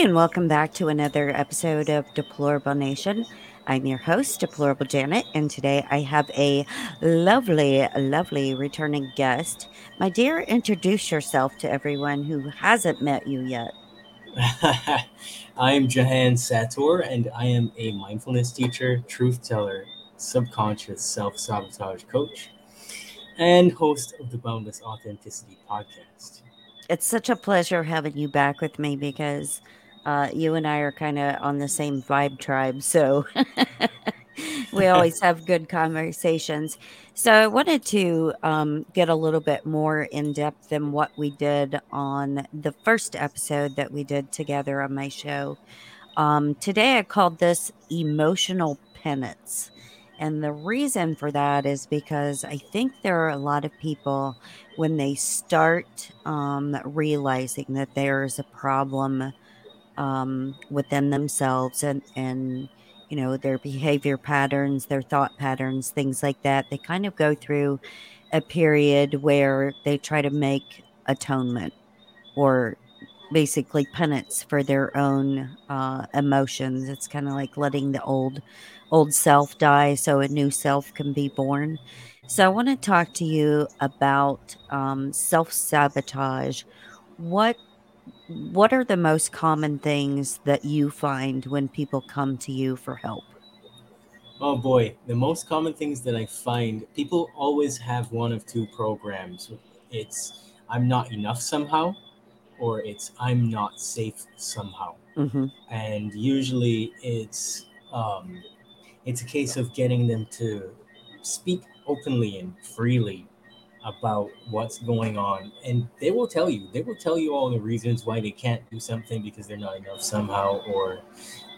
and welcome back to another episode of Deplorable Nation. I'm your host, Deplorable Janet, and today I have a lovely, lovely returning guest. My dear, introduce yourself to everyone who hasn't met you yet. I'm Jahan Sator, and I am a mindfulness teacher, truth teller, subconscious self sabotage coach, and host of the Boundless Authenticity podcast. It's such a pleasure having you back with me because uh, you and I are kind of on the same vibe tribe. So we always have good conversations. So I wanted to um, get a little bit more in depth than what we did on the first episode that we did together on my show. Um, today I called this emotional penance. And the reason for that is because I think there are a lot of people when they start um, realizing that there is a problem um, within themselves and, and, you know, their behavior patterns, their thought patterns, things like that, they kind of go through a period where they try to make atonement or basically penance for their own uh, emotions. It's kind of like letting the old old self die so a new self can be born. So I want to talk to you about um, self sabotage. What what are the most common things that you find when people come to you for help? Oh boy, the most common things that I find people always have one of two programs. It's I'm not enough somehow, or it's I'm not safe somehow. Mm-hmm. And usually it's um, it's a case of getting them to speak openly and freely about what's going on and they will tell you they will tell you all the reasons why they can't do something because they're not enough somehow or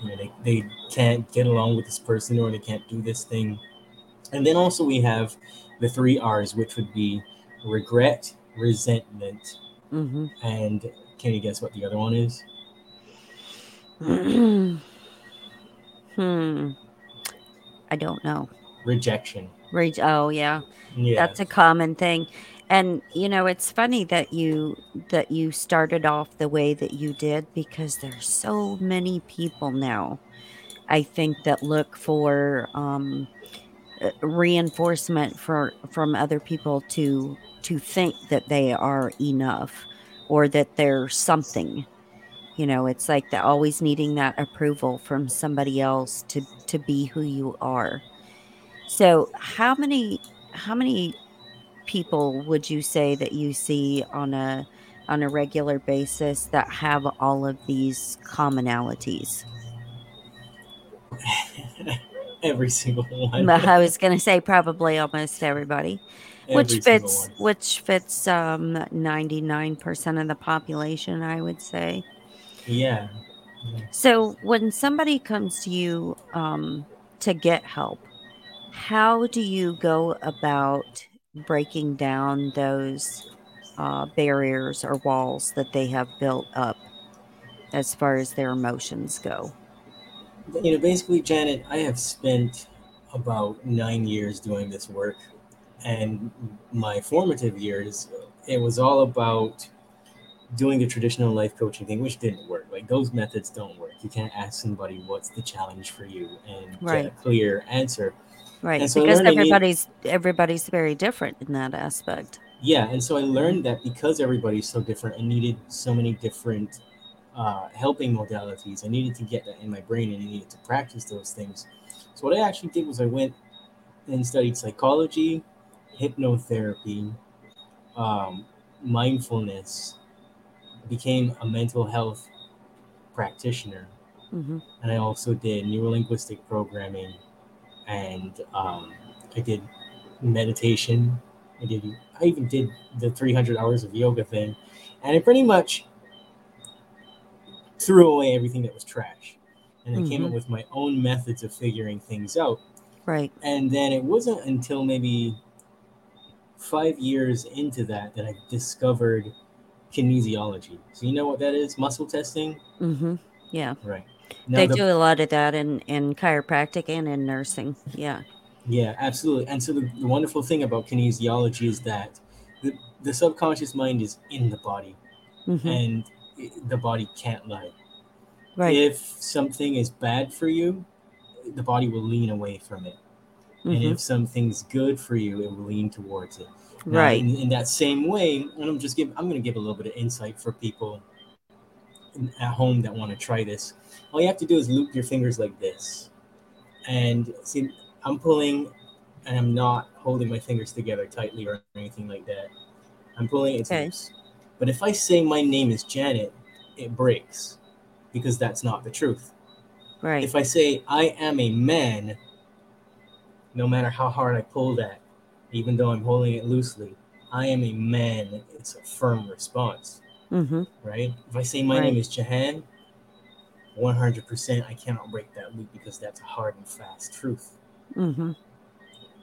you know they, they can't get along with this person or they can't do this thing and then also we have the three r's which would be regret resentment Mm-hmm. and can you guess what the other one is hmm. I don't know. rejection Rage. Oh, yeah. yeah That's a common thing. And you know, it's funny that you that you started off the way that you did because there's so many people now. I think that look for um, uh, reinforcement for from other people to to think that they are enough or that they're something. You know, it's like the always needing that approval from somebody else to to be who you are. So, how many how many people would you say that you see on a on a regular basis that have all of these commonalities? every single one I was going to say probably almost everybody, Every which fits which fits um 99% of the population, I would say. yeah Yeah. So, when somebody comes to you um to get help, how do you go about breaking down those uh, barriers or walls that they have built up as far as their emotions go? you know basically janet i have spent about nine years doing this work and my formative years it was all about doing the traditional life coaching thing which didn't work. Like those methods don't work. You can't ask somebody what's the challenge for you? and get a clear answer Right, so because learned I need- everybody's everybody's very different in that aspect. yeah and so i learned that because everybody's so different i needed so many different uh, helping modalities. I needed to get that in my brain and i needed to practice those things. So what i actually did was i went and studied psychology hypnotherapy um, mindfulness became a mental health practitioner. Hmm and I also did neurolinguistic programming, and um, I did meditation. I did. I even did the 300 hours of yoga thing, and I pretty much threw away everything that was trash, and I came up with my own methods of figuring things out. Right. And then it wasn't until maybe five years into that that I discovered kinesiology. So you know what that is? Muscle testing, hmm Yeah. right? They the- do a lot of that in, in chiropractic and in nursing. Yeah. Yeah, absolutely. And so the, the wonderful thing about kinesiology is that the, the subconscious mind is in the body hmm and the body can't lie. Right. If something is bad for you, the body will lean away from it. And hmm if something's good for you, it will lean towards it. Now, Right. in, in that same way, and I'm just give I'm going to give a little bit of insight for people at home that want to try this. All you have to do is loop your fingers like this, and see, I'm pulling, and I'm not holding my fingers together tightly or anything like that. I'm pulling it Okay. loose. But if I say my name is Janet, it breaks because that's not the truth. Right. If I say I am a man, no matter how hard I pull that, even though I'm holding it loosely, I am a man. It's a firm response, hmm right? If I say my Right. name is Jahan, 100% I cannot break that loop because that's a hard and fast truth. hmm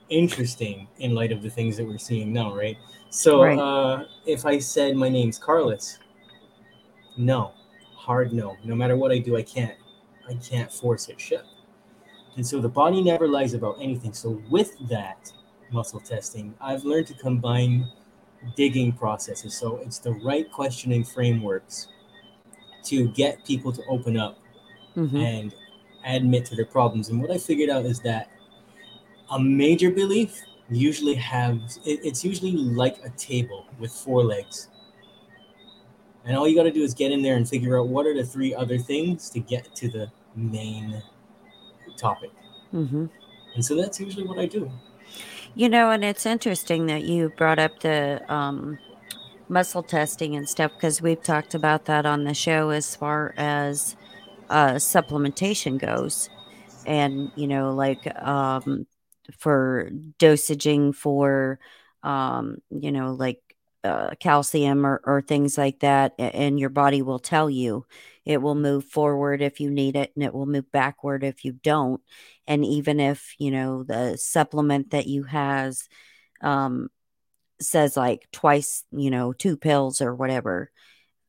Interesting in light of the things that we're seeing now, right? So Right. uh, if I said my name's Carlos, no, hard no. No matter what I do, I can't. I can't force it shut. And so the body never lies about anything. So with that muscle testing, I've learned to combine digging processes. So it's the right questioning frameworks to get people to open up hmm and admit to their problems. And what I figured out is that a major belief usually has it, it's usually like a table with four legs. And all you got to do is get in there and figure out what are the three other things to get to the main topic. hmm And so that's usually what I do. You know, and it's interesting that you brought up the um, muscle testing and stuff because we've talked about that on the show as far as uh, supplementation goes. And, you know, like um, for dosaging for, um, you know, like uh, calcium or, or things like that. And your body will tell you it will move forward if you need it and it will move backward if you don't. And even if, you know, the supplement that you has um, says like twice, you know, two pills or whatever,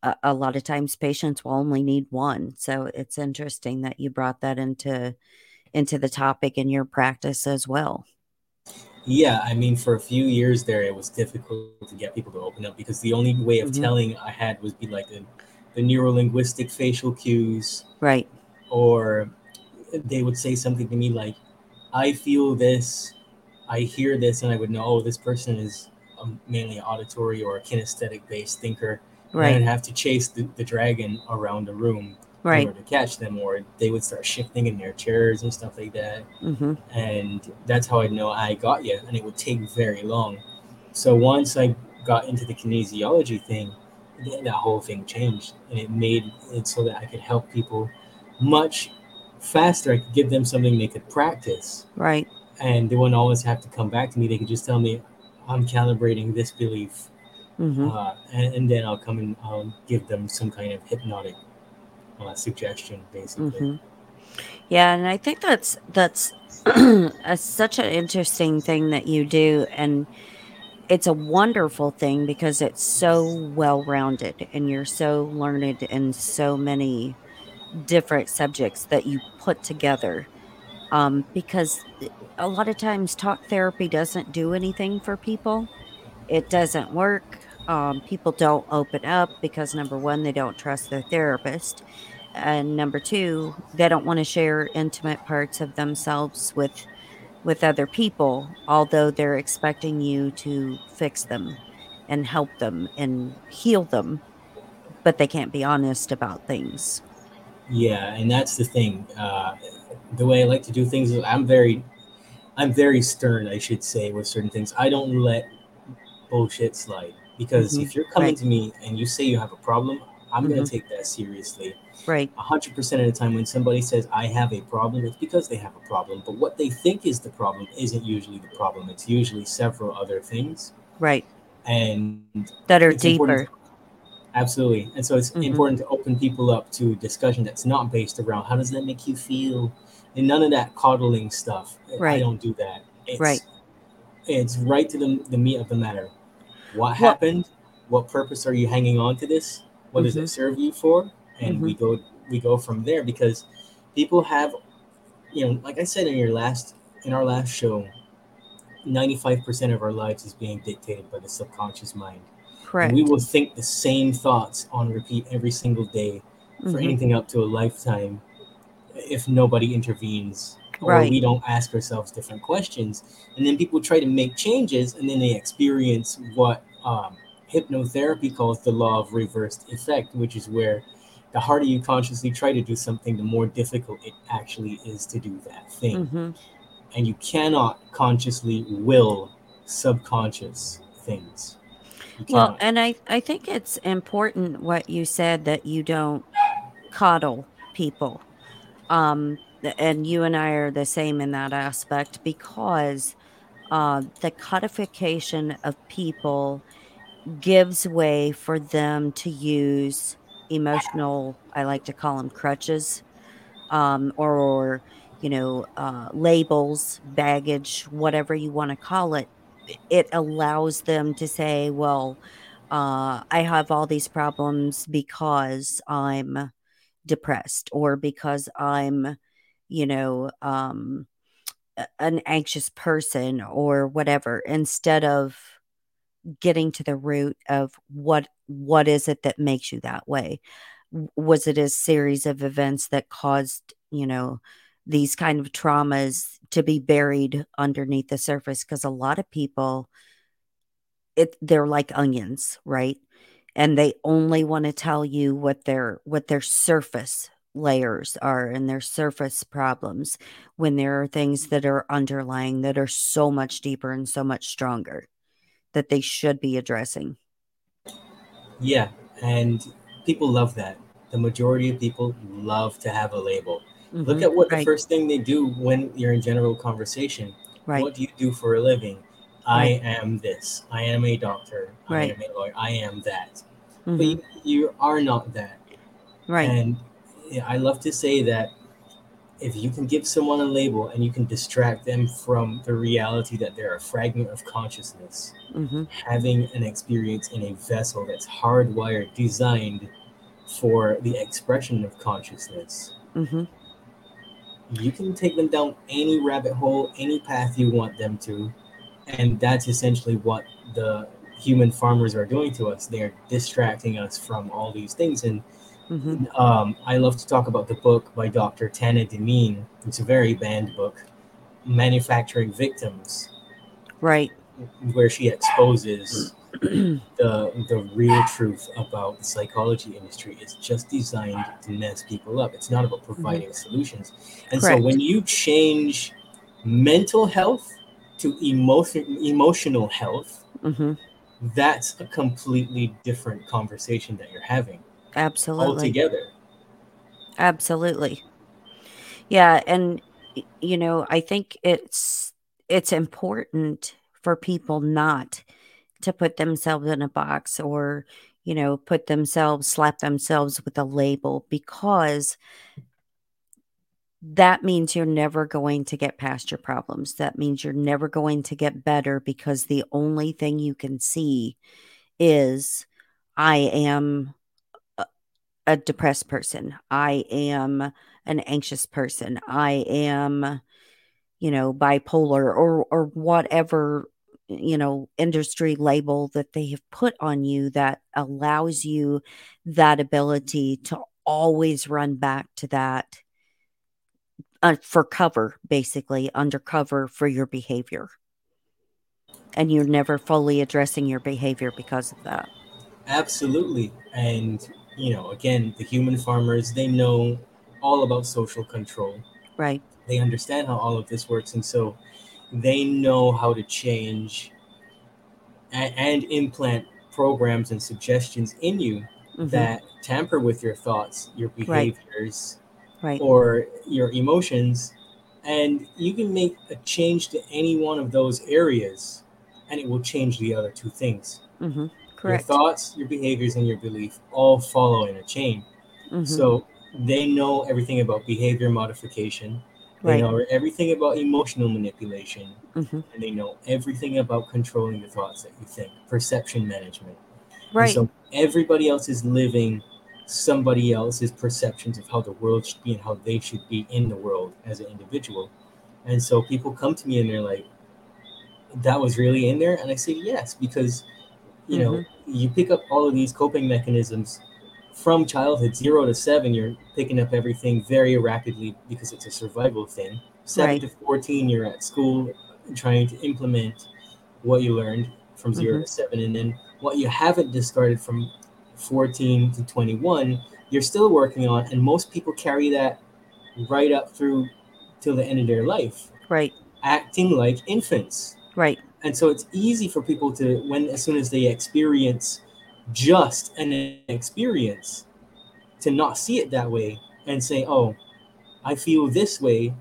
a, a lot of times patients will only need one. So it's interesting that you brought that into into the topic in your practice as well. Yeah, I mean, for a few years there, it was difficult to get people to open up because the only way of Mhm. telling I had was be like the, the neuro linguistic facial cues, Right. or they would say something to me like, I feel this, I hear this, and I would know, oh, this person is um, mainly an auditory or a kinesthetic based thinker. And I'd have to chase the, the dragon around the room in Right. order to catch them, or they would start shifting in their chairs and stuff like that hmm and that's how I know I got you. And it would take very long. So once I got into the kinesiology thing, then that whole thing changed, and it made it so that I could help people much faster. I could give them something they could practice, Right. and they wouldn't always have to come back to me. They could just tell me, "I'm calibrating this belief," hmm uh, and, and then I'll come and I'll give them some kind of hypnotic uh, suggestion, basically. hmm Yeah, and I think that's that's a, such an interesting thing that you do, and it's a wonderful thing because it's so well rounded, and you're so learned in so many different subjects that you put together. Um, because a lot of times talk therapy doesn't do anything for people. It doesn't work. Um, people don't open up because number one, they don't trust their therapist. And number two, they don't want to share intimate parts of themselves with with other people, although they're expecting you to fix them and help them and heal them, but they can't be honest about things. Yeah, and that's the thing. Uh, the way I like to do things is I'm very, I'm very stern, I should say, with certain things. I don't let bullshit slide because Mhm, if you're coming right. to me and you say you have a problem, I'm gonna Mhm. take that seriously. Right, A hundred percent of the time, when somebody says I have a problem, it's because they have a problem. But what they think is the problem isn't usually the problem. It's usually several other things, right. and That are deeper. Absolutely. And so it's Mhm. important to open people up to discussion that's not based around how does that make you feel? And none of that coddling stuff. I Right. don't do that. It's Right. it's right to the, the meat of the matter. What happened? What purpose are you hanging on to this? What does Mhm. it serve you for? And we go we go from there because people have you know, like I said in your last in our last show, 95% of our lives is being dictated by the subconscious mind and we will think the same thoughts on repeat every single day for Mhm. anything up to a lifetime if nobody intervenes or Right. we don't ask ourselves different questions. And then people try to make changes and then they experience what um, hypnotherapy calls the law of reversed effect, which is where the harder you consciously try to do something, the more difficult it actually is to do that thing. Mhm. And you cannot consciously will subconscious things. Well, and I I think it's important what you said that you don't coddle people. Um and you and I are the same in that aspect because uh the codification of people gives way for them to use emotional I like to call them crutches um or you know uh labels, baggage, whatever you want to call it it allows them to say, well, uh, I have all these problems because I'm depressed or because I'm, you know, um, an anxious person or whatever, instead of getting to the root of what what is it that makes you that way? Was it a series of events that caused you know these kind of traumas to be buried underneath the surface because a lot of people it they're like onions, right? And they only want to tell you what their what their surface layers are and their surface problems when there are things that are underlying that are so much deeper and so much stronger that they should be addressing. Yeah, and people love that. The majority of people love to have a label. Look Mhm. at what the first thing they do when you're in general conversation. right, What do you do for a living? I am this. I am a doctor. I right. am a lawyer. I am that. But Mhm. you, you are not that. Right. And I love to say that if you can give someone a label and you can distract them from the reality that they're a fragment of consciousness, Mhm. having an experience in a vessel that's hardwired, designed for the expression of consciousness, Mhm. You can take them down any rabbit hole, any path you want them to. And that's essentially what the human farmers are doing to us. They're distracting us from all these things. And Mhm. um, I love to talk about the book by Dr. Tana Dineen. It's a very banned book, Manufacturing Victims, Right. where she exposes the the real truth about the psychology industry is just designed to mess people up. It's not about providing solutions. And so when you change mental health to emotion emotional health, Mhm. that's a completely different conversation that you're having Absolutely. altogether. Absolutely. Yeah, and you know, I think it's it's important for people not to put themselves in a box or, you know, put themselves slap themselves with a label because that means you're never going to get past your problems. That means you're never going to get better because the only thing you can see is I am a, depressed person. I am an anxious person. I am, you know, bipolar or or whatever, you know, industry label that they have put on you that allows you that ability to always run back to that uh, for cover, basically undercover for your behavior. And you're never fully addressing your behavior because of that. Absolutely. And you know, again, the human farmers, they know all about social control. Right. They understand how all of this works and so they know how to change and, and implant programs and suggestions in you hmm that tamper with your thoughts, your behaviors, Right. or your emotions. And you can make a change to any one of those areas, and it will change the other two things. hmm Your thoughts, your behaviors, and your belief all follow in a chain. hmm So they know everything about behavior modification, they Right. know everything about emotional manipulation, hmm and they know everything about controlling the thoughts that you think, perception management. And Right. so everybody else is living somebody else's perceptions of how the world should be and how they should be in the world as an individual. And so people come to me and they're like, that was really in there? And I say, yes, because, you know, hmm you pick up all of these coping mechanisms from childhood zero to seven, you're picking up everything very rapidly because it's a survival thing. Seven Right. to fourteen, you're at school trying to implement what you learned from 0 Mhm. to seven, and then what you haven't discarded from fourteen to twenty-one, you're still working on, and most people carry that right up through till the end of their life, Right. acting like infants Right. and so it's easy for people to when as soon as they experience just an experience to not see it that way and say oh i feel this way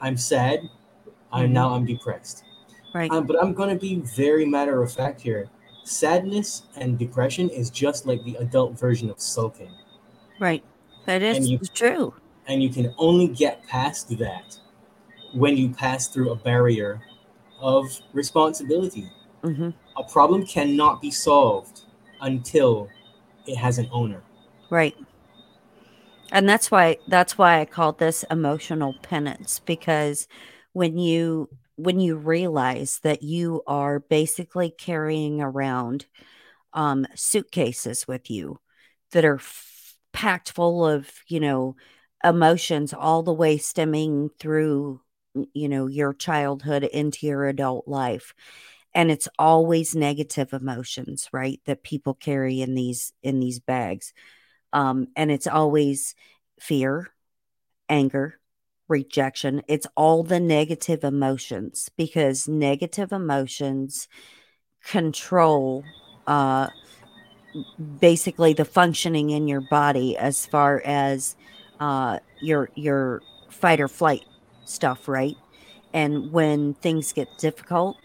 i'm sad i'm Mhm. now i'm depressed Right. um, but i'm going to be very matter of fact here sadness and depression is just like the adult version of sulking right. That is you- true. and you can only get past that when you pass through a barrier of responsibility hmm a problem cannot be solved until it has an owner. Right. And that's why that's why I called this emotional penance because when you when you realize that you are basically carrying around um, suitcases with you that are f- packed full of you know emotions all the way stemming through you know your childhood into your adult life and it's always negative emotions right that people carry in these in these bags. Um, and it's always fear anger rejection. It's all the negative emotions because negative emotions control uh basically the functioning in your body as far as uh your your fight or flight stuff right? And when things get difficult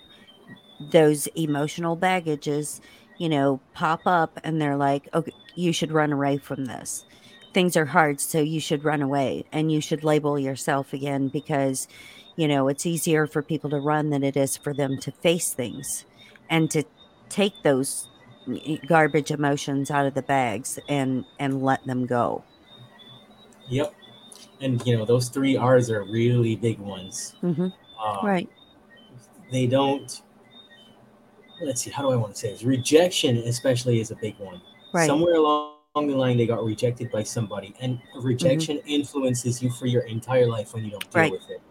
those emotional baggages you know pop up and they're like okay you should run away from this things are hard so you should run away and you should label yourself again because you know it's easier for people to run than it is for them to face things and to take those garbage emotions out of the bags and and let them go Yep. And you know, those three R's are really big ones. hmm Um, right They don't. Let's see. How do I want to say this? Rejection, especially, is a big one. Right. Somewhere along the line, they got rejected by somebody, and rejection influences you for your entire life when you don't deal Right. with it.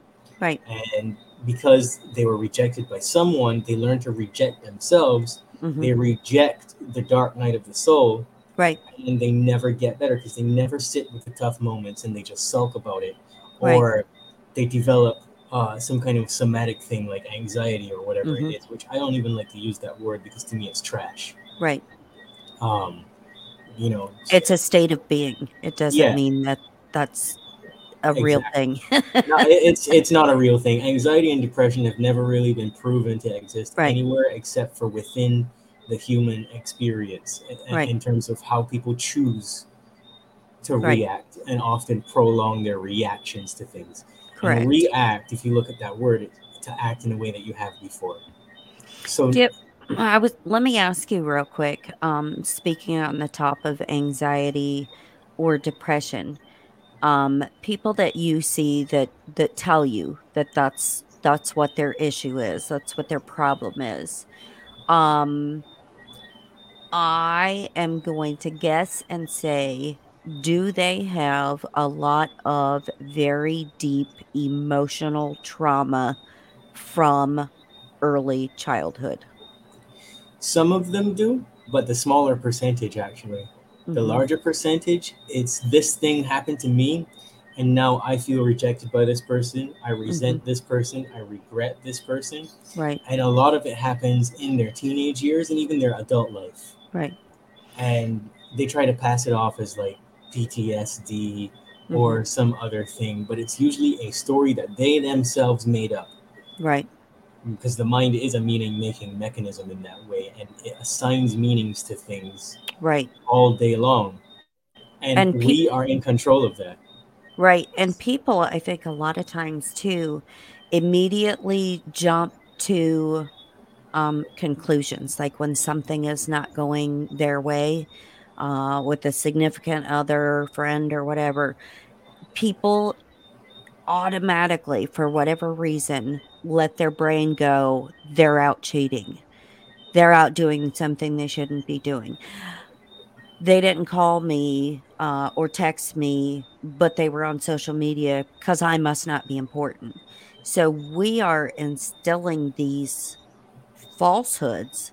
right And because they were rejected by someone, they learn to reject themselves. hmm They reject the dark night of the soul, right and they never get better because they never sit with the tough moments and they just sulk about it Right. or they develop uh, some kind of somatic thing like anxiety or whatever Mhm. it is which i don't even like to use that word because to me it's trash right um, you know it's a state of being it doesn't Yeah. mean that that's a real thing no, it's it's not a real thing anxiety and depression have never really been proven to exist Right. anywhere except for within the human experience in- in, Right. in terms of how people choose to Right. react and often prolong their reactions to things correct And react, if you look at that word, to act in a way that you have before. So Yep. I was let me ask you real quick. Um, speaking on the top of anxiety or depression, um, people that you see that that tell you that that's that's what their issue is, that's what their problem is. Um, I am going to guess and say, do they have a lot of very deep emotional trauma from early childhood? some of them do, but the smaller percentage actually. The Mhm. larger percentage, it's this thing happened to me, and now I feel rejected by this person. I resent Mm-hmm. this person. I regret this person. Right, And a lot of it happens in their teenage years and even their adult life. right. And they try to pass it off as like PTSD Mm-hmm. or some other thing, but it's usually a story that they themselves made up. Right, because the mind is a meaning making mechanism in that way and it assigns meanings to things right, all day long and, And pe- we are in control of that right. And people, I think, a lot of times too, immediately jump to um, conclusions. Like when something is not going their way uh, with a significant other, friend, or whatever, people automatically, for whatever reason, let their brain go, they're out cheating. They're out doing something they shouldn't be doing. they didn't call me uh, or text me, but they were on social media because I must not be important. So we are instilling these falsehoods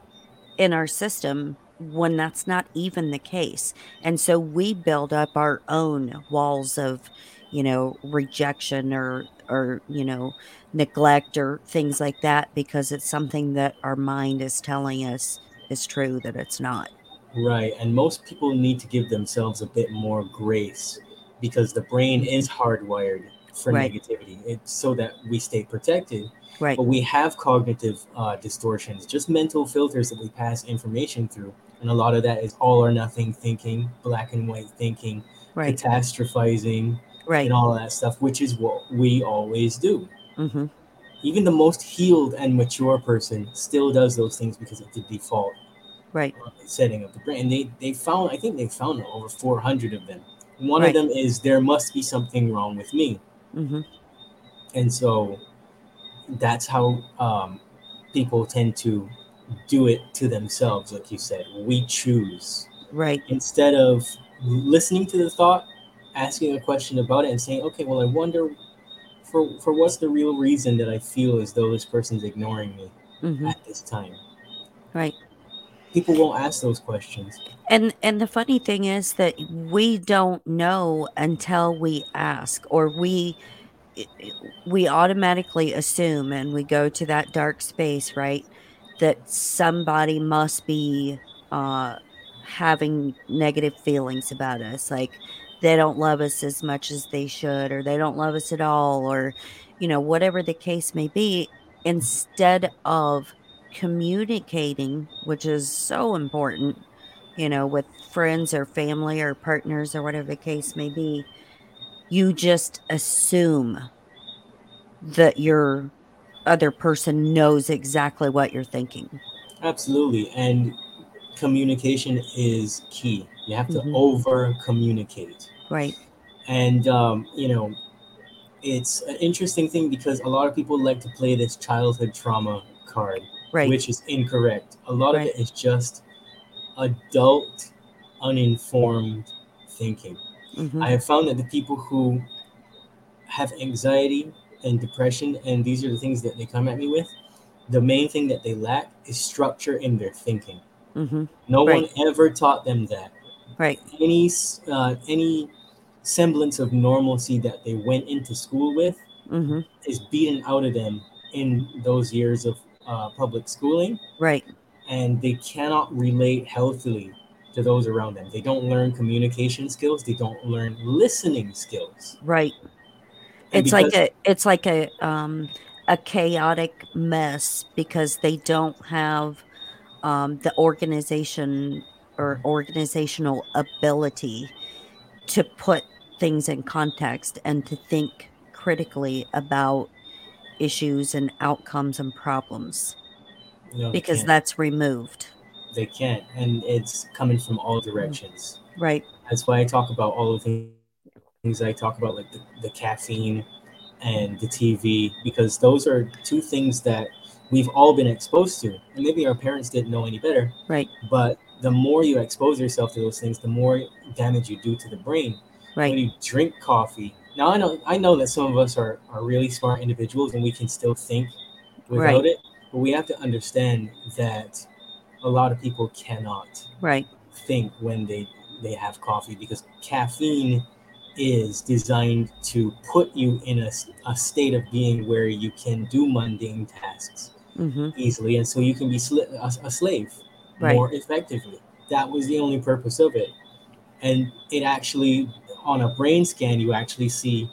in our system when that's not even the case. And so we build up our own walls of, you know, rejection or or, you know, neglect or things like that because it's something that our mind is telling us is true that it's not. Right. And most people need to give themselves a bit more grace because the brain is hardwired for Right. negativity. It's so that we stay protected. Right. But we have cognitive uh, distortions, just mental filters that we pass information through. And a lot of that is all or nothing thinking, black and white thinking, Right. catastrophizing, Right. and all that stuff, which is what we always do. hmm Even the most healed and mature person still does those things because of the default Right. setting of the brain. And they, they found, I think they found over 400 of them. One Right. of them is there must be something wrong with me. hmm And so that's how um, people tend to do it to themselves, like you said. We choose. Right. Instead of listening to the thought, asking a question about it, and saying, okay, well, I wonder for, for what's the real reason that I feel as though this person's ignoring me hmm at this time. Right. People won't ask those questions. And and the funny thing is that we don't know until we ask or we we automatically assume and we go to that dark space, right? That somebody must be uh having negative feelings about us. Like they don't love us as much as they should or they don't love us at all or you know whatever the case may be. Instead of communicating which is so important you know, with friends or family or partners or whatever the case may be, you just assume that your other person knows exactly what you're thinking. Absolutely. And communication is key. You have to Mhm. over communicate. Right. And, um, you know, it's an interesting thing because a lot of people like to play this childhood trauma card, Right. which is incorrect. A lot Right. of it is just adult, uninformed thinking. hmm I have found that the people who have anxiety and depression, and these are the things that they come at me with, the main thing that they lack is structure in their thinking. hmm No Right. one ever taught them that. Right. Any uh, any semblance of normalcy that they went into school with hmm is beaten out of them in those years of uh, public schooling, Right. and they cannot relate healthily to those around them. They don't learn communication skills. They don't learn listening skills. Right. It's like a it's like a um a chaotic mess because they don't have um the organization or organizational ability to put things in context and to think critically about issues and outcomes and problems No, because can't. that's removed. they can't, and it's coming from all directions. Right. That's why I talk about all of the things I talk about, like the, the caffeine and the TV, because those are two things that we've all been exposed to, and maybe our parents didn't know any better. Right. But the more you expose yourself to those things, the more damage you do to the brain. Right. When you drink coffee, now I know I know that some of us are, are really smart individuals and we can still think without Right. it, but we have to understand that a lot of people cannot Right. think when they they have coffee because caffeine is designed to put you in a, a state of being where you can do mundane tasks Mhm. easily and so you can be sli- a, a slave Right. more effectively that was the only purpose of it and it actually on a brain scan you actually see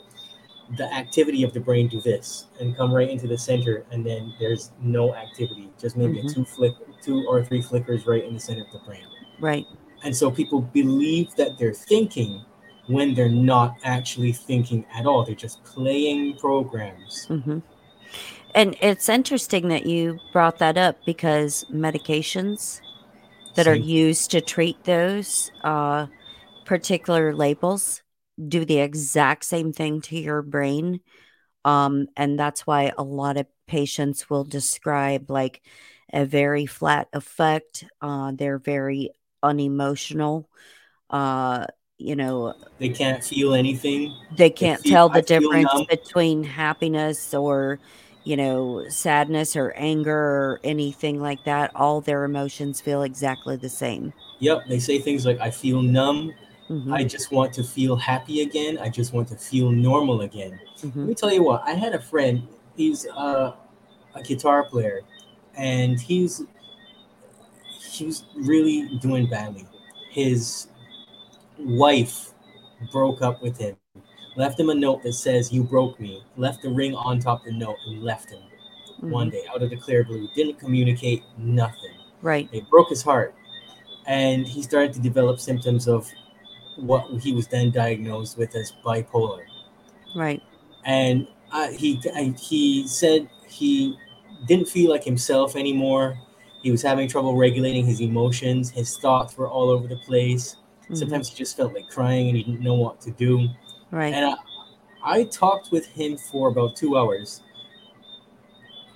the activity of the brain do this and come right into the center and then there's no activity just maybe Mhm. two flick two or three flickers right in the center of the brain Right. and so people believe that they're thinking when they're not actually thinking at all. They're just playing programs. Mhm. And it's interesting that you brought that up because medications that are used to treat those uh, particular labels do the exact same thing to your brain. Um, and that's why a lot of patients will describe like a very flat effect. Uh, they're very unemotional. uh you know They can't feel anything. they They can't feel, tell the feel difference between happiness or you know sadness or anger or anything like that all their emotions feel exactly the same Yep, they say things like, I feel numb. hmm I just want to feel happy again. I just want to feel normal again. hmm Let me tell you what, I had a friend, he's uh, a guitar player, and he's he was really doing badly. His wife broke up with him, left him a note that says, You broke me, left the ring on top of the note, and left him one hmm day out of the clear blue. Didn't communicate, nothing. right It broke his heart. And he started to develop symptoms of what he was then diagnosed with as bipolar. right And I, he, I, he said he didn't feel like himself anymore. He was having trouble regulating his emotions. His thoughts were all over the place. Hmm Sometimes he just felt like crying and he didn't know what to do. right And I, I talked with him for about two hours.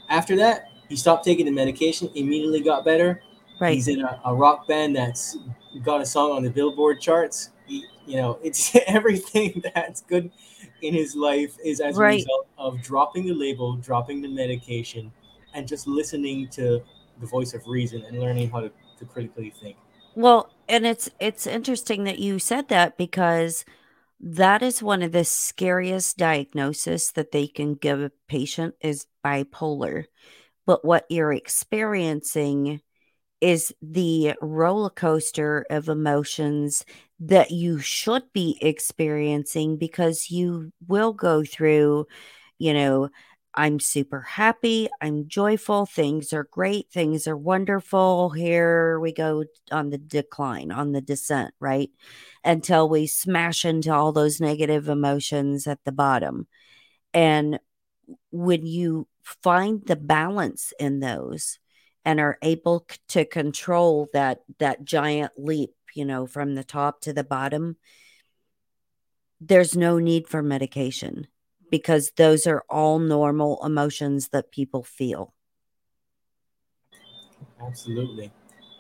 After that, he stopped taking the medication, immediately got better. right He's in a, a rock band that's got a song on the Billboard charts. He, you know, it's everything that's good in his life is as a result of dropping the label, dropping the medication, and just listening to the voice of reason and learning how to, to critically think. Well and it's it's interesting that you said that because that is one of the scariest diagnoses that they can give a patient is bipolar. But what you're experiencing is the roller coaster of emotions that you should be experiencing because you will go through, you know, I'm super happy, I'm joyful, things are great, things are wonderful. Here we go on the decline, on the descent, right? Until we smash into all those negative emotions at the bottom. And when you find the balance in those and are able to control that that giant leap you know from the top to the bottom there's no need for medication because those are all normal emotions that people feel Absolutely.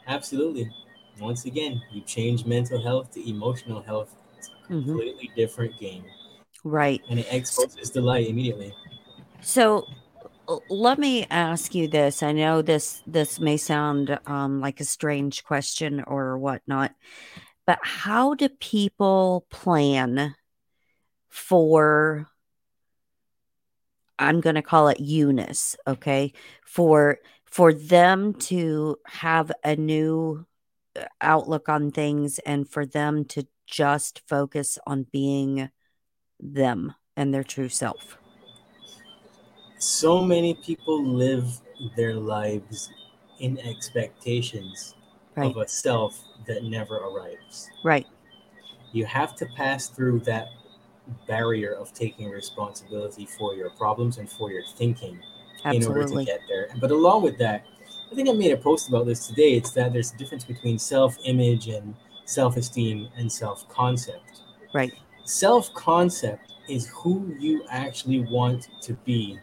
Absolutely. Once again, you change mental health to emotional health. It's a hmm completely different game. right And it exposes the light immediately. so let me ask you this i know this this may sound um, like a strange question or whatnot but how do people plan for I'm going to call it Eunice, okay? For for them to have a new uh, outlook on things and for them to just focus on being them and their true self. So many people live their lives in expectations Right. of a self that never arrives. Right. You have to pass through that barrier of taking responsibility for your problems and for your thinking in order to get there. But along with that, I think I made a post about this today. It's that there's a difference between self image and self esteem and self concept. Right. Self concept is who you actually want to be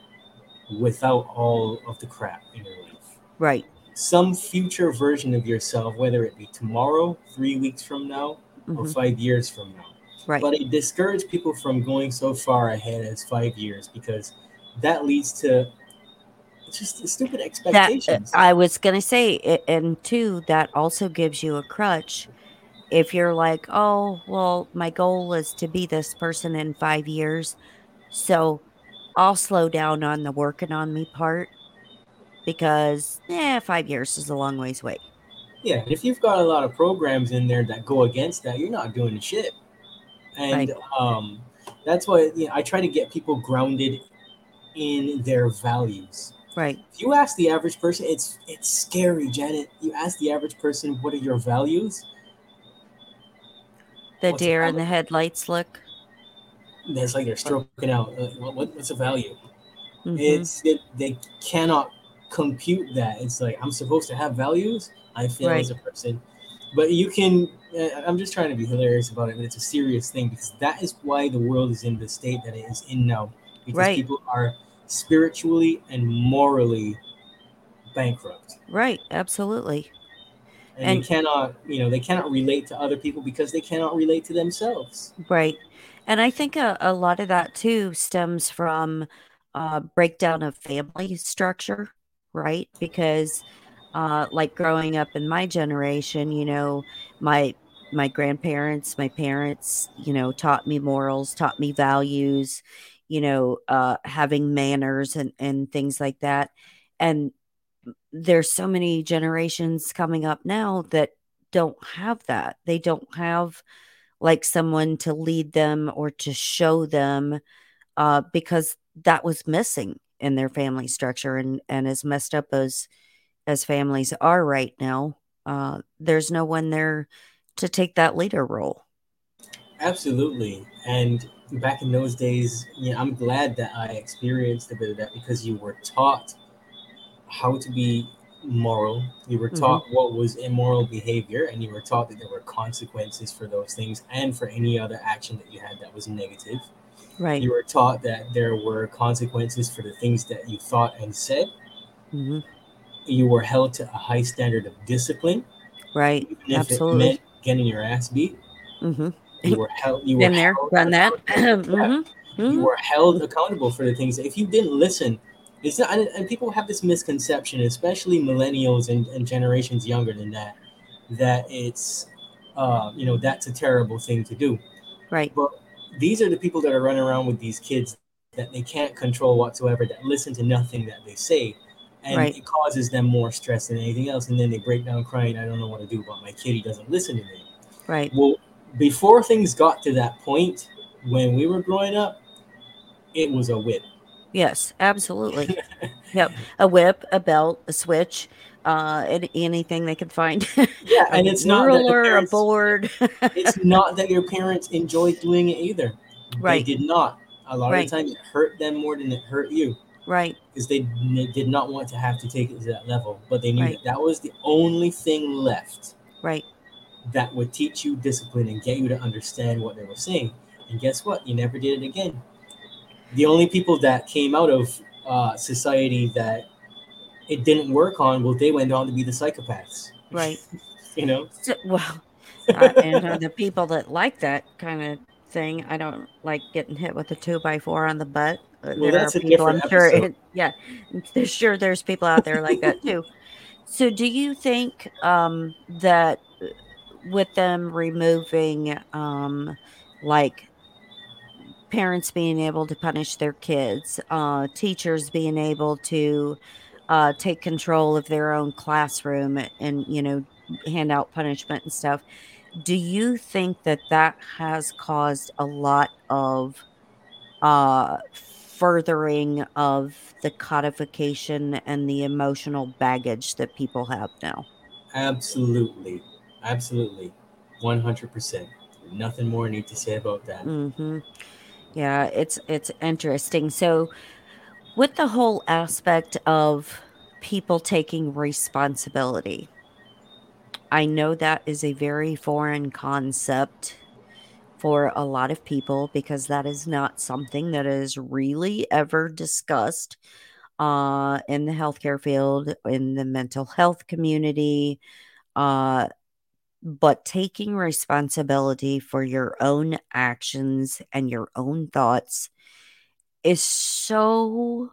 without all of the crap in your life. Right. Some future version of yourself, whether it be tomorrow, three weeks from now, or hmm five years from now. Right. But it discourages people from going so far ahead as five years because that leads to just stupid that uh, expectations. I was going to say and two that also gives you a crutch if you're like, "Oh, well, my goal is to be this person in 5 years." So, I'll slow down on the working on me part because, eh, 5 years is a long ways away. Yeah, if you've got a lot of programs in there that go against that, you're not doing shit. Right. And um, that's why you know, I try to get people grounded in their values. Right. If you ask the average person, it's it's scary, Janet. You ask the average person, "What are your values?" The What's deer in the headlights look. It's like they're stroking out. Uh, what, what, what's a value? Mhm. It's it, they cannot compute that. It's like I'm supposed to have values. I feel Right. as a person, but you can. Uh, I'm just trying to be hilarious about it, but it's a serious thing because that is why the world is in the state that it is in now. Because Right. people are spiritually and morally bankrupt. Right, absolutely. and, and they cannot you know they cannot relate to other people because they cannot relate to themselves right and i think a, a lot of that too stems from uh, breakdown of family structure right because uh, like growing up in my generation you know my my grandparents my parents you know taught me morals taught me values you know uh, having manners and and things like that and there's so many generations coming up now that don't have that. They don't have like someone to lead them or to show them uh, because that was missing in their family structure and and as messed up as as families are right now uh, there's no one there to take that leader role absolutely and back in those days you know, i'm glad that i experienced a bit of that because you were taught how to be moral. You were taught mm-hmm. what was immoral behavior, and you were taught that there were consequences for those things and for any other action that you had that was negative. Right. You were taught that there were consequences for the things that you thought and said. Mm-hmm. You were held to a high standard of discipline. Right. Absolutely. getting your ass beat. Mm-hmm. You were held. You Been were there, done that. mm-hmm. You were held accountable for the things. If you didn't listen it's not, and, and people have this misconception, especially millennials and, and generations younger than that, that it's, uh, you know, that's a terrible thing to do. Right. But these are the people that are running around with these kids that they can't control whatsoever, that listen to nothing that they say. And right. it causes them more stress than anything else. And then they break down crying, I don't know what to do about my kid. He doesn't listen to me. Right. Well, before things got to that point, when we were growing up, it was a whip. Yes, absolutely. yep. A whip, a belt, a switch, uh, anything they could find. Yeah, and it's not ruler, parents, a board. it's not that your parents enjoyed doing it either. Right. They did not. A lot right. of the time, it hurt them more than it hurt you. Right. Because they, did not want to have to take it to that level, but they knew right. that that was the only thing left. Right. That would teach you discipline and get you to understand what they were saying. And guess what? You never did it again the only people that came out of uh, society that it didn't work on, well, they went on to be the psychopaths. Right. you know? So, well, uh, and uh, the people that like that kind of thing, I don't like getting hit with a two by four on the butt. Uh, well, there are people, I'm sure. It, yeah. There's sure there's people out there like that too. So, do you think um, that with them removing um, like parents being able to punish their kids, uh, teachers being able to uh, take control of their own classroom and, you know, hand out punishment and stuff. Do you think that that has caused a lot of uh, furthering of the codification and the emotional baggage that people have now? Absolutely. Absolutely. 100%. Nothing more need to say about that. Mm-hmm. Yeah, it's it's interesting. So with the whole aspect of people taking responsibility, I know that is a very foreign concept for a lot of people because that is not something that is really ever discussed uh, in the healthcare field, in the mental health community. Uh, but taking responsibility for your own actions and your own thoughts is so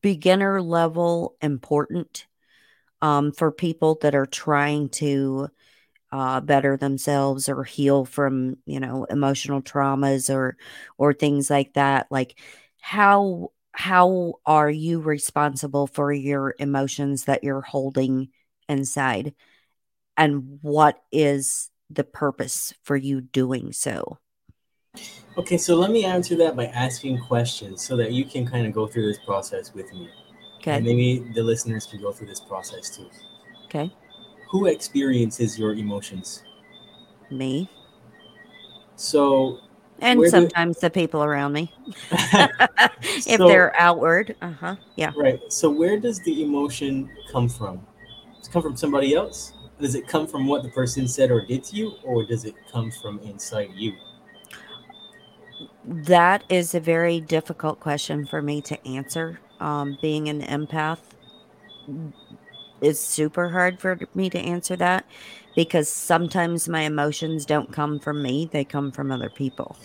beginner level important um, for people that are trying to uh, better themselves or heal from you know emotional traumas or or things like that like how how are you responsible for your emotions that you're holding inside and what is the purpose for you doing so? Okay, so let me answer that by asking questions so that you can kind of go through this process with me. Okay. And maybe the listeners can go through this process too. Okay. Who experiences your emotions? Me. So and sometimes do... the people around me. if so, they're outward. Uh-huh. Yeah. Right. So where does the emotion come from? Does it come from somebody else? does it come from what the person said or did to you or does it come from inside you that is a very difficult question for me to answer um, being an empath is super hard for me to answer that because sometimes my emotions don't come from me, they come from other people.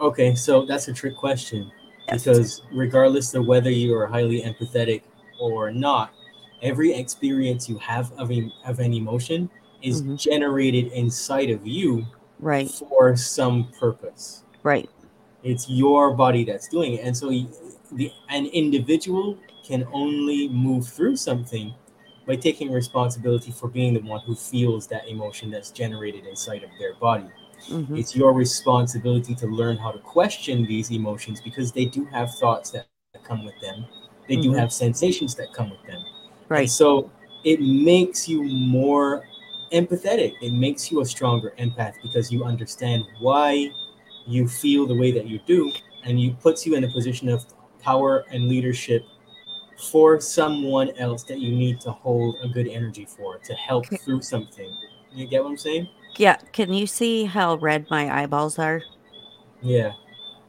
Okay, so that's a trick question Yes. because regardless of whether you are highly empathetic or not, every experience you have of, a, of an emotion is Mhm. generated inside of you Right, for some purpose. right, It's your body that's doing it, and so the an individual can only move through something by taking responsibility for being the one who feels that emotion that's generated inside of their body. hmm It's your responsibility to learn how to question these emotions because they do have thoughts that come with them. They do Mhm. have sensations that come with them. And right, so it makes you more empathetic. It makes you a stronger empath because you understand why you feel the way that you do and you puts you in a position of power and leadership for someone else that you need to hold a good energy for to help through something. You get what I'm saying? Yeah, can you see how red my eyeballs are? Yeah.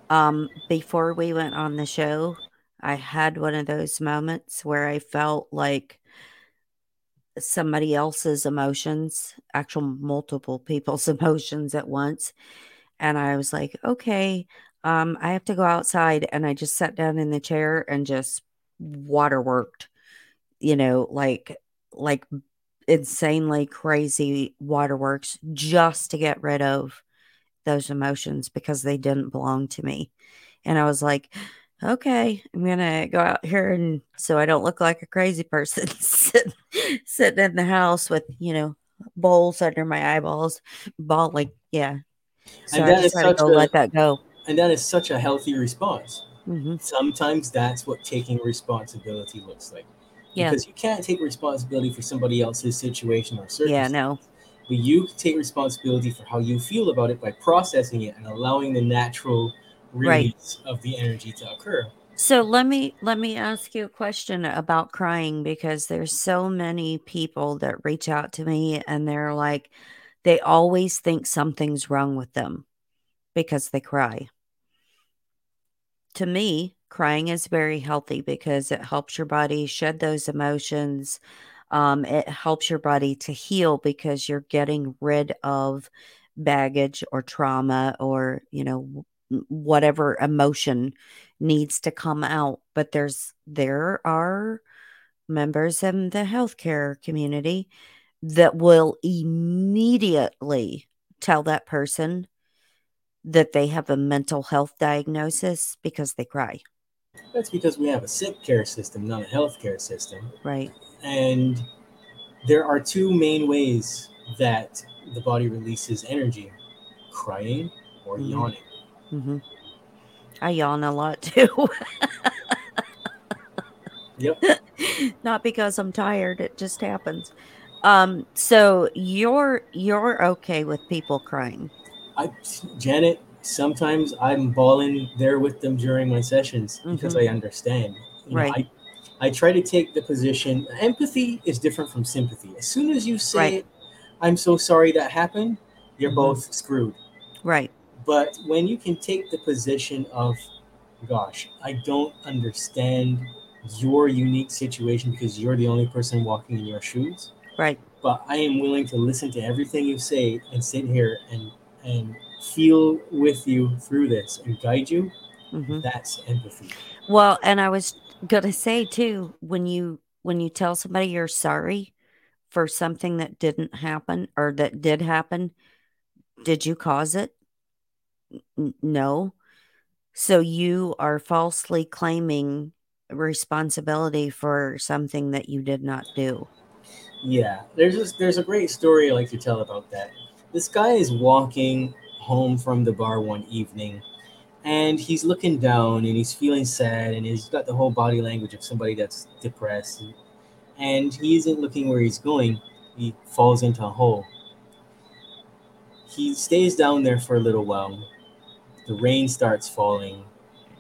Um, before we went on the show, I had one of those moments where I felt like somebody else's emotions, actual multiple people's emotions at once. And I was like, okay, um, I have to go outside. And I just sat down in the chair and just waterworked, you know, like, like insanely crazy waterworks just to get rid of those emotions because they didn't belong to me. And I was like, okay, I'm gonna go out here and so I don't look like a crazy person sitting, sitting in the house with, you know, bowls under my eyeballs, bawling. Yeah. So And I that just is had to go a let that go. and that is such a healthy response. Hmm Sometimes that's what taking responsibility looks like. Yeah. Because you can't take responsibility for somebody else's situation or circumstance. Yeah, no. But you can take responsibility for how you feel about it by processing it and allowing the natural Right. release of the energy to occur. So let me let me ask you a question about crying because there's so many people that reach out to me and they're like they always think something's wrong with them because they cry. To me, crying is very healthy because it helps your body shed those emotions. Um, it helps your body to heal because you're getting rid of baggage or trauma or, you know, whatever emotion needs to come out. But there's, there are members in the healthcare community that will immediately tell that person that they have a mental health diagnosis because they cry. That's because we have a sick care system, not a health care system. Right. And there are two main ways that the body releases energy crying or Mhm. yawning. hmm I yawn a lot too. Yep. Not because I'm tired, it just happens. Um, so you're you're okay with people crying. I, Janet, sometimes I'm bawling there with them during my sessions because I understand. You know, Mm-hmm. Right. I, I try to take the position. Empathy is different from sympathy. As soon as you say, Right. "I'm so sorry that happened," you're Mhm. both screwed. Right. But when you can take the position of, "Gosh, I don't understand your unique situation because you're the only person walking in your shoes," Right. but I am willing to listen to everything you say and sit here and and feel with you through this and guide you. hmm That's empathy. Well, and I was gonna say too, when you when you tell somebody you're sorry for something that didn't happen or that did happen, did you cause it? N- no. So you are falsely claiming responsibility for something that you did not do. Yeah, there's this, there's a great story I like to tell about that. This guy is walking home from the bar one evening, and he's looking down and he's feeling sad, and he's got the whole body language of somebody that's depressed, and he isn't looking where he's going. He falls into a hole. He stays down there for a little while. The rain starts falling,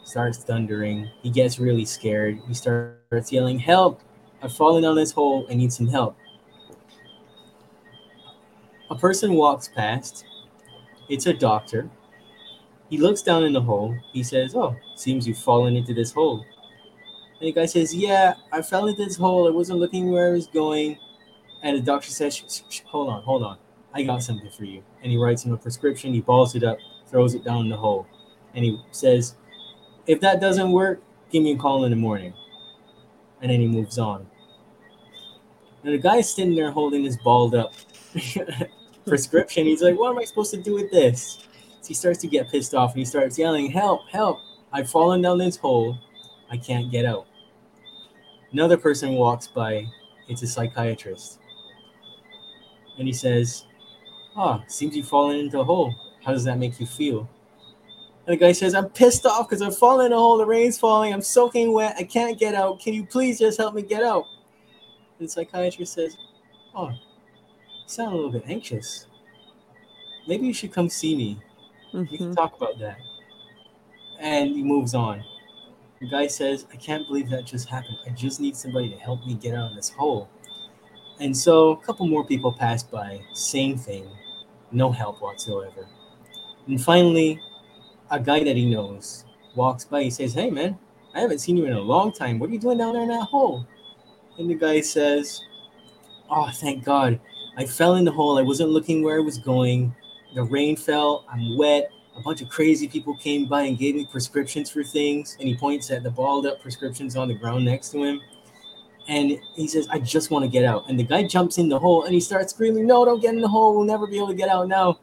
starts thundering. He gets really scared. He starts yelling, Help! I've fallen down this hole. I need some help. A person walks past. It's a doctor. He looks down in the hole. He says, Oh, seems you've fallen into this hole. And the guy says, Yeah, I fell into this hole. I wasn't looking where I was going. And the doctor says, "Sh- sh- sh- Hold on, hold on. I got something for you. And he writes him a prescription. He balls it up, throws it down the hole. And he says, If that doesn't work, give me a call in the morning. And then he moves on. And the guy's sitting there holding his balled up prescription. He's like, What am I supposed to do with this? So he starts to get pissed off and he starts yelling, Help, help. I've fallen down this hole. I can't get out. Another person walks by. It's a psychiatrist. And he says, Oh, seems you've fallen into a hole. How does that make you feel? And the guy says, I'm pissed off because I've fallen in a hole. The rain's falling. I'm soaking wet. I can't get out. Can you please just help me get out? And the psychiatrist says, Oh, you sound a little bit anxious. Maybe you should come see me. We can Mhm. talk about that. And he moves on. The guy says, I can't believe that just happened. I just need somebody to help me get out of this hole. And so a couple more people pass by, same thing, no help whatsoever. And finally, a guy that he knows walks by. He says, Hey man, I haven't seen you in a long time. What are you doing down there in that hole? And the guy says, Oh, thank God. I fell in the hole. I wasn't looking where I was going. The rain fell. I'm wet. A bunch of crazy people came by and gave me prescriptions for things. And he points at the balled up prescriptions on the ground next to him. And he says, I just want to get out. And the guy jumps in the hole and he starts screaming, No, don't get in the hole. We'll never be able to get out now.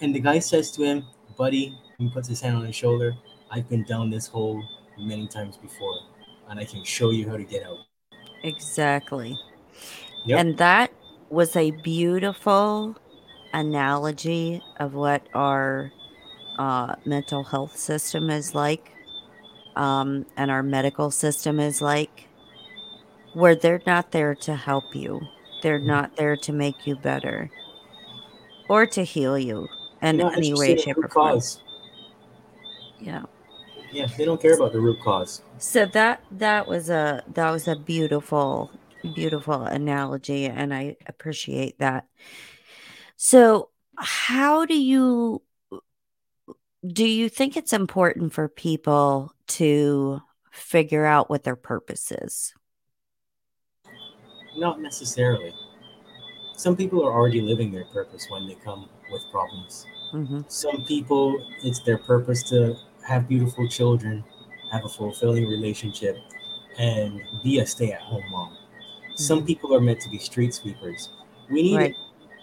And the guy says to him, Buddy, he puts his hand on his shoulder. I've been down this hole many times before, and I can show you how to get out. Exactly. Yep. And that was a beautiful analogy of what our uh, mental health system is like um, and our medical system is like, where they're not there to help you, they're Mhm. not there to make you better or to heal you in any way, shape, or form. Yeah. Yeah, they don't care about the root cause. So that that was a that was a beautiful beautiful analogy and I appreciate that. So how do you do you think it's important for people to figure out what their purpose is? Not necessarily. Some people are already living their purpose when they come with problems. hmm Some people, it's their purpose to have beautiful children, have a fulfilling relationship, and be a stay at home mom. Some Mhm. people are meant to be street sweepers. We need Right.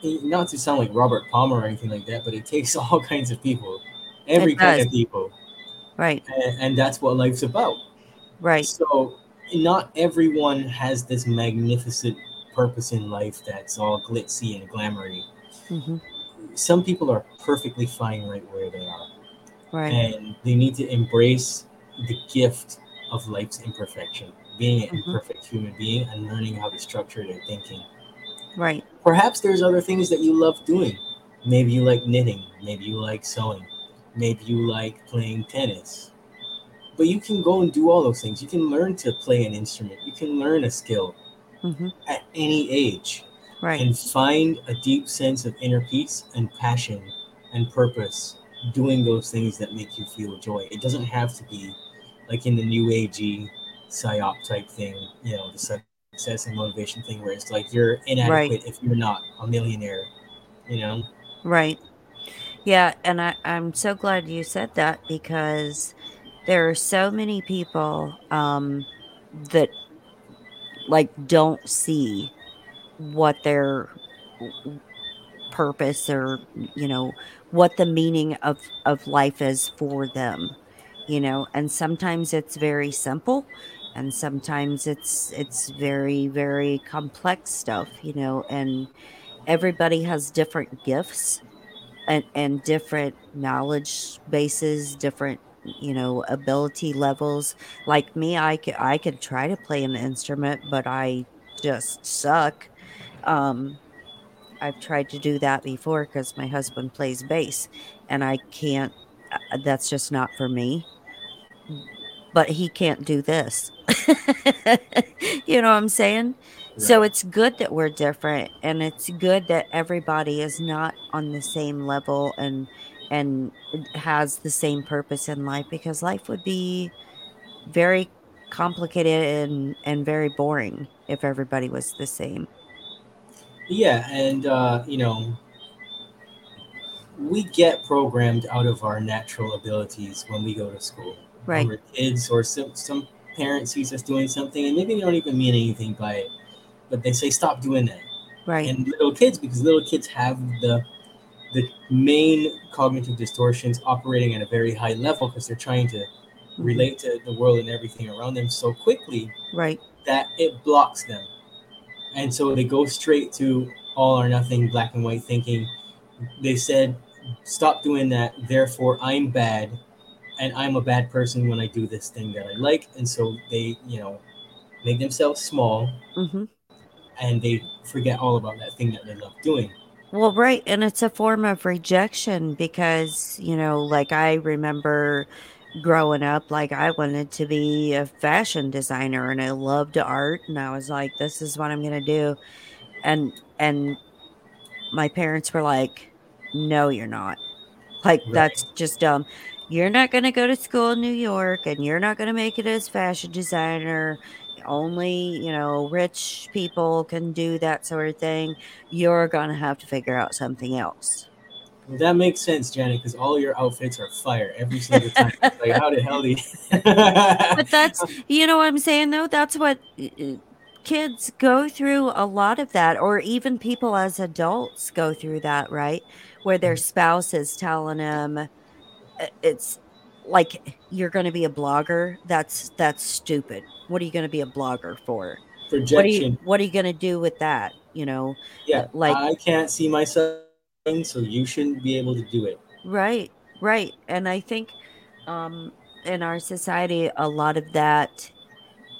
it, not to sound like Robert Palmer or anything like that, but it takes all kinds of people, every kind of people, Right. and, and that's what life's about. Right. So, not everyone has this magnificent purpose in life that's all glitzy and glamoury. hmm Some people are perfectly fine right where they are, Right. and they need to embrace the gift of life's imperfection, being an Mhm. imperfect human being and learning how to structure their thinking. Right. Perhaps there's other things that you love doing. Maybe you like knitting, maybe you like sewing, maybe you like playing tennis. But you can go and do all those things. You can learn to play an instrument, you can learn a skill hmm at any age Right. and find a deep sense of inner peace and passion and purpose doing those things that make you feel joy. It doesn't have to be like in the new agey psyop type thing, you know, the success and motivation thing where it's like you're inadequate if you're not a millionaire, you know? Right. Yeah, and I, I'm so glad you said that because there are so many people um, that like don't see what their purpose or you know what the meaning of of life is for them you know and sometimes it's very simple and sometimes it's it's very very complex stuff you know and everybody has different gifts and and different knowledge bases different you know ability levels. Like me i could i could try to play an instrument but i just suck. Um i've tried to do that before because my husband plays bass and i can't that's just not for me. But he can't do this. You know what i'm saying? So it's good that we're different and it's good that everybody is not on the same level and and has the same purpose in life because life would be very complicated and and very boring if everybody was the same. Yeah, and uh, you know, we get programmed out of our natural abilities when we go to school. Right. When we're kids, or some, some parents sees us doing something, and maybe they don't even mean anything by it, but they say, "Stop doing that." Right. And little kids, because little kids have the the main cognitive distortions operating at a very high level because they're trying to Mhm. relate to the world and everything around them so quickly Right. that it blocks them. And so they go straight to all or nothing black and white thinking. They said, stop doing that. Therefore, I'm bad. And I'm a bad person when I do this thing that I like. And so they, you know, make themselves small hmm and they forget all about that thing that they love doing. Well, right, and it's a form of rejection because, you know, like I remember growing up, like I wanted to be a fashion designer and I loved art and I was like, this is what I'm going to do. And and my parents were like, no, you're not. Like Right. that's just dumb. You're not going to go to school in New York and you're not going to make it as fashion designer. Only, you know, rich people can do that sort of thing. You're going to have to figure out something else. Well, that makes sense, Janet, because all your outfits are fire every single time. Like, how the hell do you? But that's, you know what I'm saying though? That's what uh, uh, kids go through a lot of that, or even people as adults go through that, right? Where their spouse is telling them uh, it's like you're going to be a blogger. That's that's stupid. What are you going to be a blogger for? What are you projection. what are you going to do with that? You know, Yeah, like I can't see myself, so you shouldn't be able to do it. Right, right. And I think um in our society a lot of that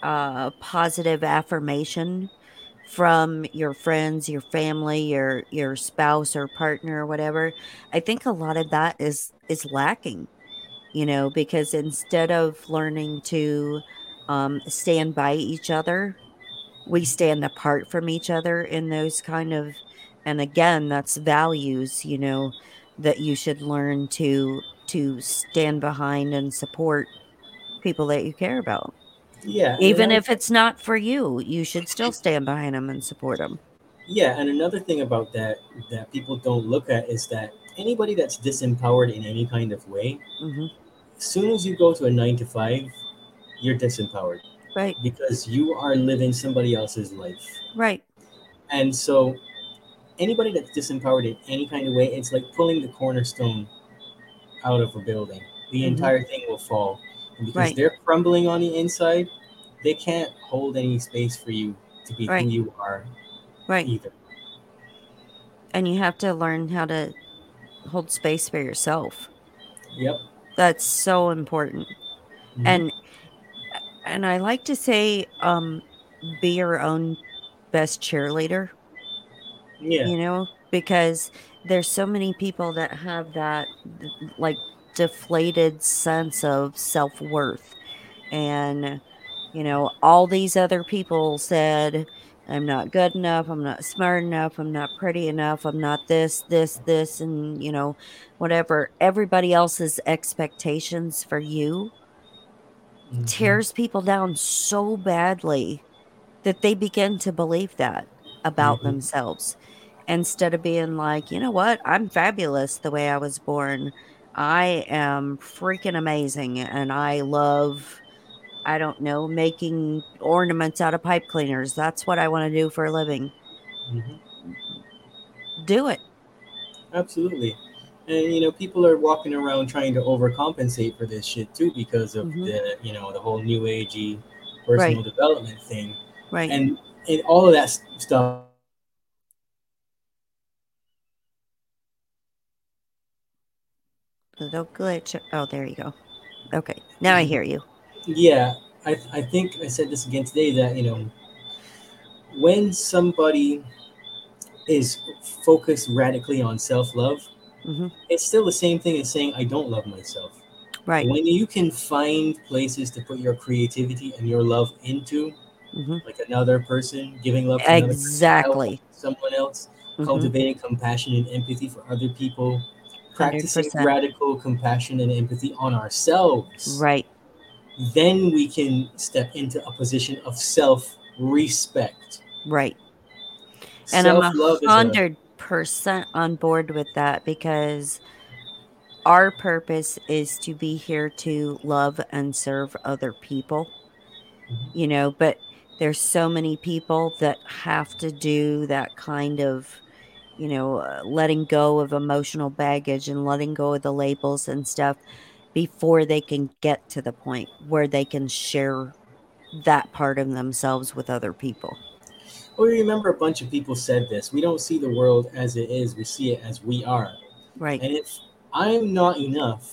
uh positive affirmation from your friends, your family, your your spouse or partner or whatever, I think a lot of that is is lacking, you know, because instead of learning to um stand by each other, we stand apart from each other in those kind of and again that's values you know that you should learn to to stand behind and support people that you care about Yeah, even if it's not for you you should still stand behind them and support them yeah, and another thing about that that people don't look at is that anybody that's disempowered in any kind of way, hmm as soon as you go to a nine to five, you're disempowered right because you are living somebody else's life. right And so anybody that's disempowered in any kind of way, it's like pulling the cornerstone out of a building. The Mhm. entire thing will fall. And because Right. they're crumbling on the inside, they can't hold any space for you to be Right. who you are right either. and you have to learn how to hold space for yourself Yep. that's so important Mhm. and and i like to say um be your own best cheerleader yeah. you know because there's so many people that have that like deflated sense of self-worth and you know all these other people said i'm not good enough i'm not smart enough i'm not pretty enough i'm not this this this and you know whatever everybody else's expectations for you Mhm. tears people down so badly that they begin to believe that about Mhm. themselves instead of being like, you know what, I'm fabulous the way I was born. I am freaking amazing and I love, I don't know, making ornaments out of pipe cleaners. That's what I want to do for a living. Mhm. Do it. Absolutely. And you know, people are walking around trying to overcompensate for this shit too because of Mhm. the you know the whole new agey personal development thing. Right. And and all of that stuff Little glitch. Oh, there you go. Okay. Now I hear you. Yeah, I, I think I said this again today that you know when somebody is focused radically on self love, hmm it's still the same thing as saying I don't love myself. Right. When you can find places to put your creativity and your love into, hmm like another person, giving love to another person, Exactly. someone else, hmm cultivating compassion and empathy for other people, practicing 100%. radical compassion and empathy on ourselves. Right. then we can step into a position of self respect. Right. And I'm a Self-love hundred percent on board with that because our purpose is to be here to love and serve other people. Mhm. You know, but there's so many people that have to do that kind of, you know, uh, letting go of emotional baggage and letting go of the labels and stuff before they can get to the point where they can share that part of themselves with other people. Well, remember a bunch of people said this. We don't see the world as it is, we see it as we are. Right. And if I'm not enough,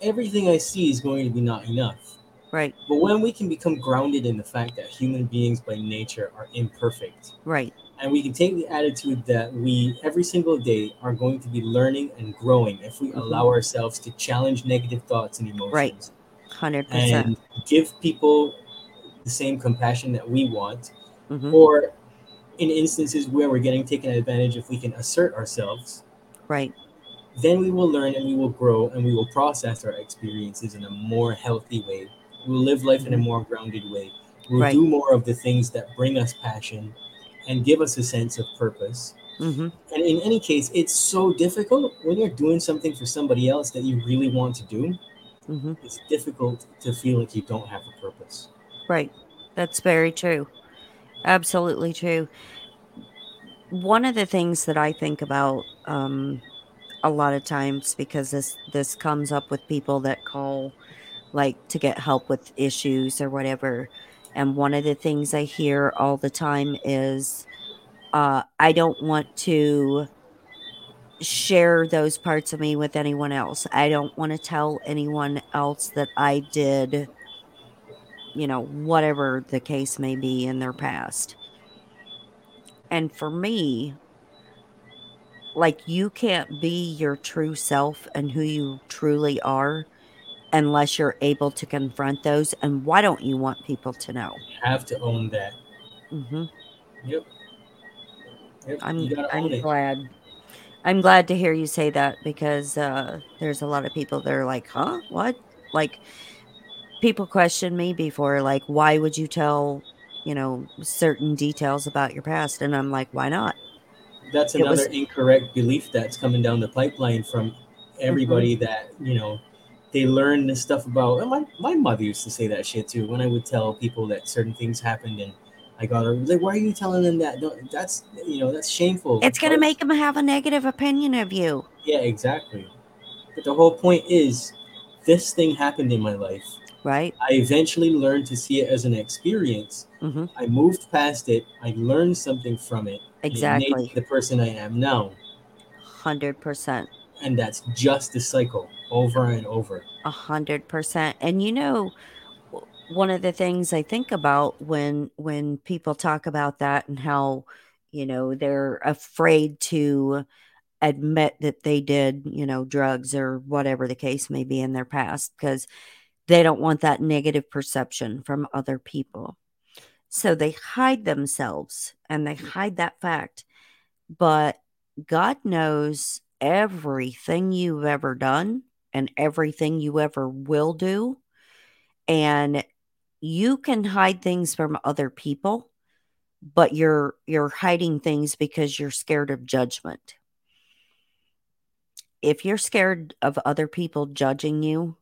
everything I see is going to be not enough. Right. But when we can become grounded in the fact that human beings by nature are imperfect, Right. And we can take the attitude that we every single day are going to be learning and growing if we Mhm. allow ourselves to challenge negative thoughts and emotions Right. 100%. and give people the same compassion that we want hmm or in instances where we're getting taken advantage if we can assert ourselves Right. then we will learn and we will grow and we will process our experiences in a more healthy way we'll live life in a more grounded way we'll Right. do more of the things that bring us passion and give us a sense of purpose hmm and in any case it's so difficult when you're doing something for somebody else that you really want to do hmm it's difficult to feel like you don't have a purpose Right. That's very true. Absolutely true. One of the things that I think about um, a lot of times because this this comes up with people that call like to get help with issues or whatever, and one of the things I hear all the time is, uh, "I don't want to share those parts of me with anyone else. I don't want to tell anyone else that I did." You know, whatever the case may be in their past. And for me, like you can't be your true self and who you truly are unless you're able to confront those. And why don't you want people to know? you have to own that hmm yep yep I'm I'm it glad. I'm glad to hear you say that because uh, there's a lot of people that are like, "Huh? What?" Like people question me before, like, "Why would you tell?" You know, certain details about your past. And I'm like, why not? that's another was, incorrect belief that's coming down the pipeline from Mhm. everybody that you know they learn this stuff about and my, my mother used to say that shit too when i would tell people that certain things happened and i got her like why are you telling them that? No, that's you know that's shameful. It's going to make them have a negative opinion of you. yeah exactly. But the whole point is this thing happened in my life. Right? i eventually learned to see it as an experience. Hmm i moved past it. I learned something from it. And it Exactly. the person i am now. 100%. and that's just the cycle over and over. A hundred percent. And you know, one of the things I think about when when people talk about that and how, you know, they're afraid to admit that they did, you know, drugs or whatever the case may be in their past because they don't want that negative perception from other people. So they hide themselves and they hide that fact. But God knows everything you've ever done and everything you ever will do. And you can hide things from other people, but you're you're hiding things because you're scared of judgment. If you're scared of other people judging you,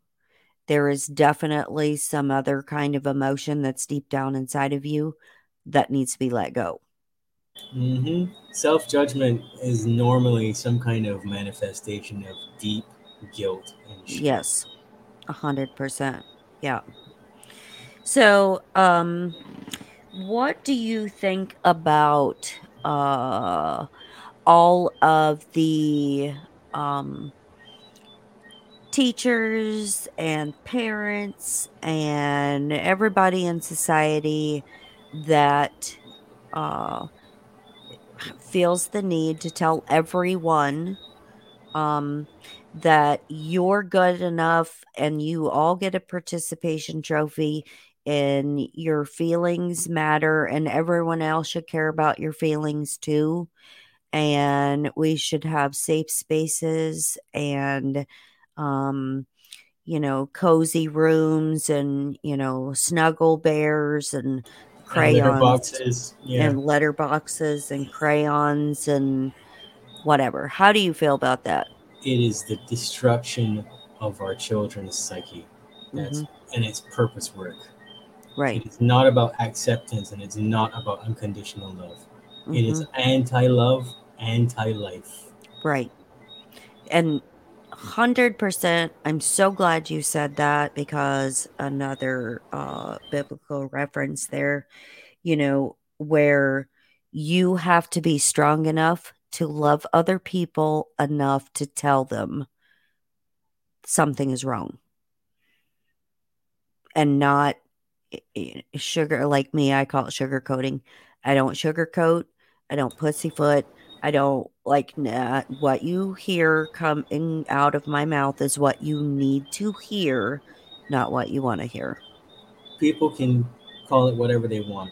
there is definitely some other kind of emotion that's deep down inside of you that needs to be let go. Mm-hmm. Self judgment is normally some kind of manifestation of deep guilt and shame. Yes, a hundred percent. Yeah. So, um, what do you think about uh all of the um teachers and parents and everybody in society that uh feels the need to tell everyone um, that you're good enough and you all get a participation trophy and your feelings matter and everyone else should care about your feelings too and we should have safe spaces and um you know, cozy rooms and, you know, snuggle bears and crayons and boxes. Yeah. and letter boxes and crayons and whatever. How do you feel about that? It is the destruction of our children's psyche. That's Mm-hmm. and it's purpose work. Right. It's not about acceptance and it's not about unconditional love. It is Mhm. anti-love, anti-life. Right. And 100%, I'm so glad you said that because another uh, biblical reference there, you know, where you have to be strong enough to love other people enough to tell them something is wrong. And not sugar like me i call it sugar coating. I don't sugarcoat. I don't pussyfoot. I don't like nah, what you hear coming out of my mouth is what you need to hear not what you want to hear. People can call it whatever they want.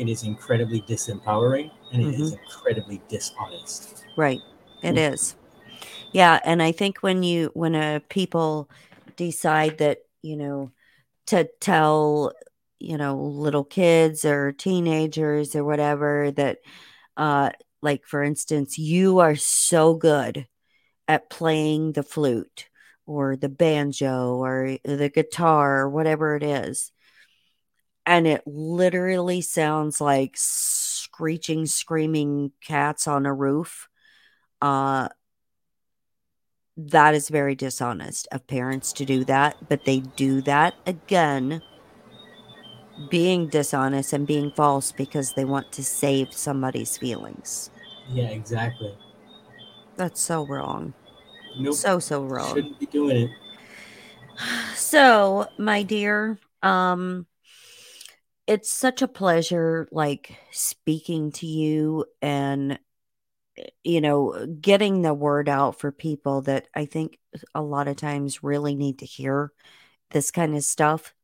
It is incredibly disempowering and it is incredibly dishonest. right it Mm. is yeah and i think when you when uh, people decide that you know to tell you know little kids or teenagers or whatever that uh like for instance you are so good at playing the flute or the banjo or the guitar or whatever it is and it literally sounds like screeching screaming cats on a roof uh that is very dishonest of parents to do that but they do that again being dishonest and being false because they want to save somebody's feelings Yeah, exactly. that's so wrong Nope. so so wrong Shouldn't be doing it. so my dear um it's such a pleasure like speaking to you and eh, you know getting the word out for people that i think a lot of times really need to hear this kind of stuff.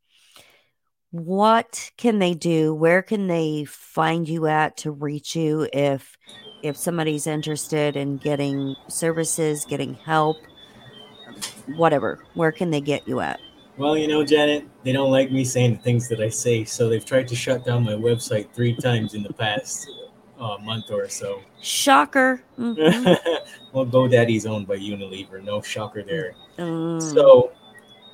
What can they do? Where can they find you at to reach you if if somebody's interested in getting services getting help whatever where can they get you at Well, you know, Janet, they don't like me saying the things that I say, so they've tried to shut down my website three times in the past uh, month or so. shocker Mhm. well, GoDaddy's owned by Unilever. No shocker there. Mm. So,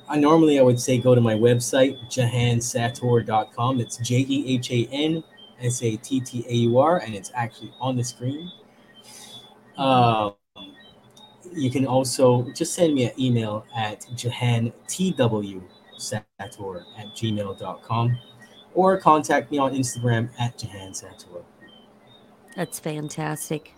I normally I would say go to my website jehansattaur.com. It's J E H A N S A T T A U R, and it's actually on the screen. Um, you can also just send me an email at jahantwsatur at gmail.com or contact me on Instagram at jehansattaur. That's fantastic.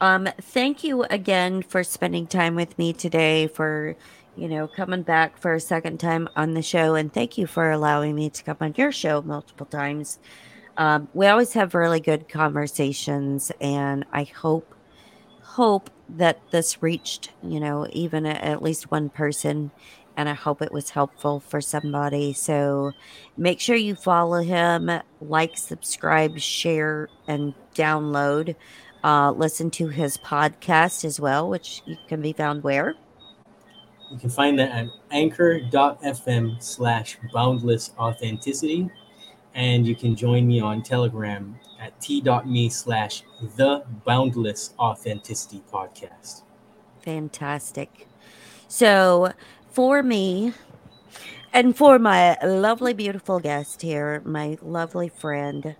Um, thank you again for spending time with me today, for you know coming back for a second time on the show, and thank you for allowing me to come on your show multiple times. Um, we always have really good conversations, and I hope hope that this reached you know even at least one person and i hope it was helpful for somebody so make sure you follow him like subscribe share and download uh, listen to his podcast as well which you can be found where You can find that at anchor.fm slash boundless authenticity. And you can join me on Telegram at t.me slash the boundless authenticity podcast. fantastic. So for me and for my lovely beautiful guest here my lovely friend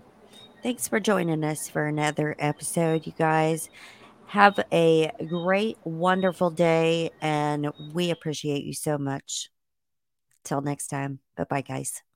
thanks for joining us for another episode you guys. Have a great wonderful day and we appreciate you so much. Till next time. Bye bye guys